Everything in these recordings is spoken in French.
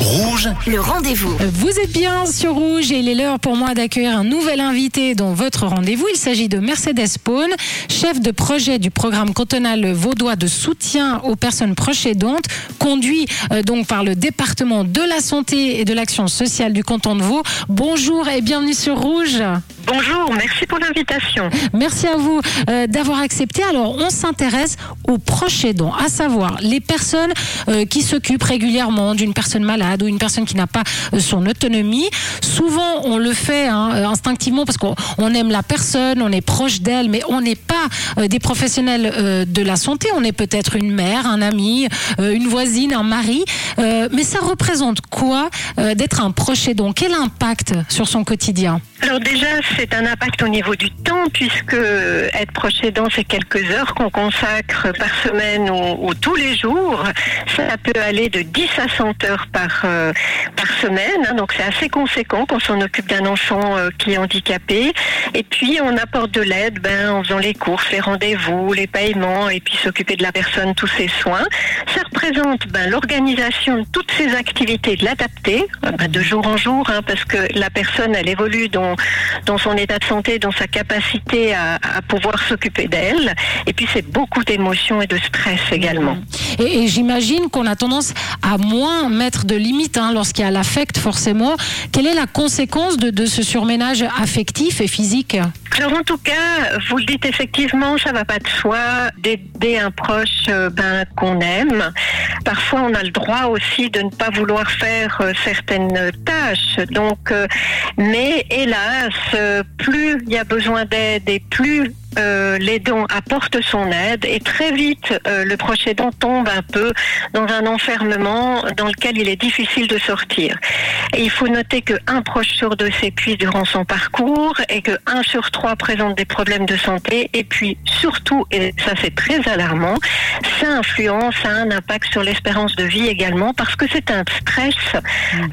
Rouge, Le rendez-vous. Vous êtes bien sur Rouge et il est l'heure pour moi d'accueillir un nouvel invité dans votre rendez-vous. Il s'agit de Mercedes Paune, chef de projet du programme cantonal vaudois de soutien aux personnes proches aidantes, conduit euh, donc par le département de la santé et de l'action sociale du canton de Vaud. Bonjour et bienvenue sur Rouge. Bonjour, merci pour l'invitation. Merci à vous euh, d'avoir accepté. Alors, on s'intéresse aux proches aidants, à savoir les personnes euh, qui s'occupent régulièrement d'une personne malade ou une personne qui n'a pas euh, son autonomie. Souvent, on le fait hein, instinctivement parce qu'on on aime la personne, on est proche d'elle, mais on n'est pas euh, des professionnels euh, de la santé. On est peut-être une mère, un ami, euh, une voisine, un mari. Mais ça représente quoi d'être un proche aidant? Quel impact sur son quotidien? Alors déjà, c'est un impact au niveau du temps, puisque être proche aidant, c'est quelques heures qu'on consacre par semaine ou, ou tous les jours. Ça peut aller de 10 à 100 heures par, par semaine, hein, donc c'est assez conséquent qu'on s'en occupe d'un enfant qui est handicapé. Et puis, on apporte de l'aide ben, en faisant les courses, les rendez-vous, les paiements, et puis s'occuper de la personne, tous ses soins. Ça représente ben, l'organisation de toutes ces activités, de l'adapter euh, ben, de jour en jour, hein, parce que la personne, elle évolue dans, dans son état de santé, dans sa capacité à, pouvoir s'occuper d'elle. Et puis, c'est beaucoup d'émotions et de stress également. Et, et j'imagine qu'on a tendance à moins mettre de limites hein, lorsqu'il y a l'affect, forcément. Quelle est la conséquence de, de ce surménage affectif et physique? Alors en tout cas, vous le dites effectivement, ça va pas de soi d'aider un proche euh, ben, qu'on aime. Parfois, on a le droit aussi de ne pas vouloir faire euh, certaines tâches. Donc, euh, mais hélas, plus il y a besoin d'aide et plus euh, l'aidant apporte son aide et très vite euh, le proche aidant tombe un peu dans un enfermement dans lequel il est difficile de sortir. Et il faut noter que un proche sur deux s'épuise durant son parcours et que un sur trois présente des problèmes de santé et puis surtout, et ça c'est très alarmant, ça influence, ça a un impact sur l'espérance de vie également parce que c'est un stress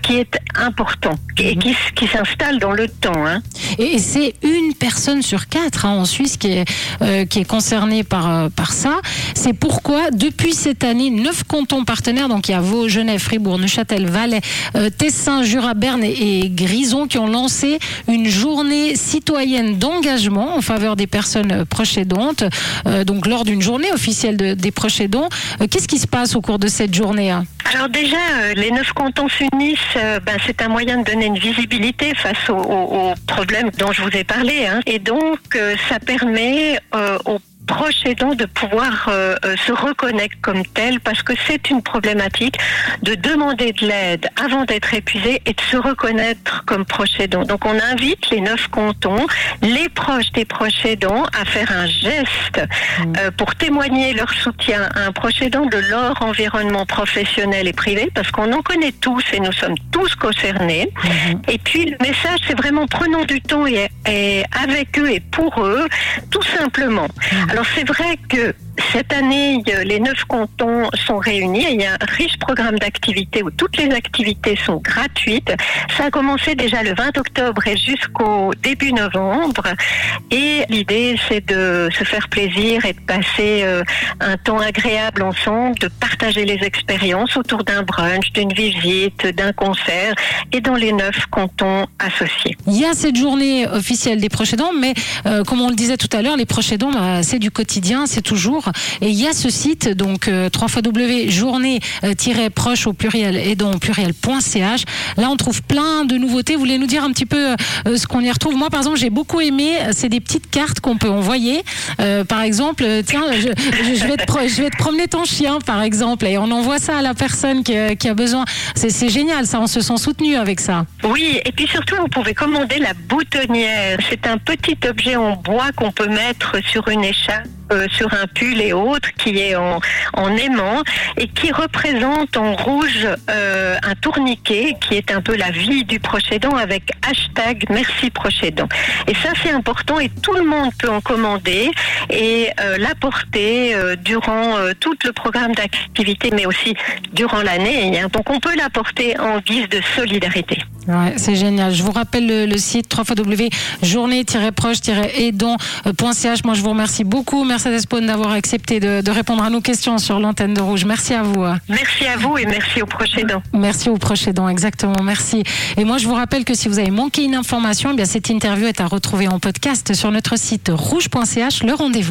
qui est important et qui, s'installe dans le temps. Hein. Et et c'est une personne sur quatre hein, en Suisse qui euh, qui est concernée par, euh, par ça. C'est pourquoi, depuis cette année, neuf cantons partenaires, donc il y a Vaud, Genève, Fribourg, Neuchâtel, Valais, euh, Tessin, Jura, Berne et, Grison, qui ont lancé une journée citoyenne d'engagement en faveur des personnes proches aidantes. Donc lors d'une journée officielle de- des proches aidants, qu'est-ce qui se passe au cours de cette journée hein? Alors déjà, euh, les neuf cantons s'unissent, euh, ben, c'est un moyen de donner une visibilité face aux, problèmes dont je vous ai parlé. hein. Et donc, euh, ça permet aux proches aidants de pouvoir euh, euh, se reconnaître comme tel parce que c'est une problématique de demander de l'aide avant d'être épuisé et de se reconnaître comme proche aidant. Donc on invite les neuf cantons, les proches des proches aidants à faire un geste euh, pour témoigner leur soutien à un proche aidant de leur environnement professionnel et privé parce qu'on en connaît tous et nous sommes tous concernés. Et puis le message c'est vraiment prenons du temps et, et avec eux et pour eux tout simplement. Alors c'est vrai que cette année, les neuf cantons sont réunis et il y a un riche programme d'activités où toutes les activités sont gratuites. Ça a commencé déjà le 20 octobre et jusqu'au début novembre. Et l'idée, c'est de se faire plaisir et de passer euh, un temps agréable ensemble, de partager les expériences autour d'un brunch, d'une visite, d'un concert et dans les neuf cantons associés. Il y a cette journée officielle des proches aidants, mais euh, comme on le disait tout à l'heure, les proches aidants, bah, c'est du quotidien, c'est toujours. Et il y a ce site, donc euh, www.journée-proche au pluriel aidant au pluriel.ch. Là, on trouve plein de nouveautés. Vous voulez nous dire un petit peu euh, ce qu'on y retrouve? Moi, par exemple, j'ai beaucoup aimé, euh, c'est des petites cartes qu'on peut envoyer. Euh, par exemple, tiens, je, vais te promener ton chien, par exemple, et on envoie ça à la personne qui, a besoin. C'est génial, ça, on se sent soutenu avec ça. Oui, et puis surtout, vous pouvez commander la boutonnière. C'est un petit objet en bois qu'on peut mettre sur une écharpe. Euh, sur un pull et autres qui est en, en aimant et qui représente en rouge euh, un tourniquet qui est un peu la vie du proche aidant avec hashtag merci proche aidant. Et ça c'est important et tout le monde peut en commander et euh, l'apporter durant tout le programme d'activité mais aussi durant l'année. hein. Donc on peut l'apporter en guise de solidarité. Ouais, c'est génial. Je vous rappelle le, le site www.journée-proche-aidant.ch. Moi, je vous remercie beaucoup. Merci Mercedes Pone d'avoir accepté de, de, répondre à nos questions sur l'antenne de Rouge. Merci à vous. Merci à vous et merci au proche aidant. Merci au proche aidant, exactement. Merci. Et moi, je vous rappelle que si vous avez manqué une information, eh bien cette interview est à retrouver en podcast sur notre site rouge.ch. Le rendez-vous.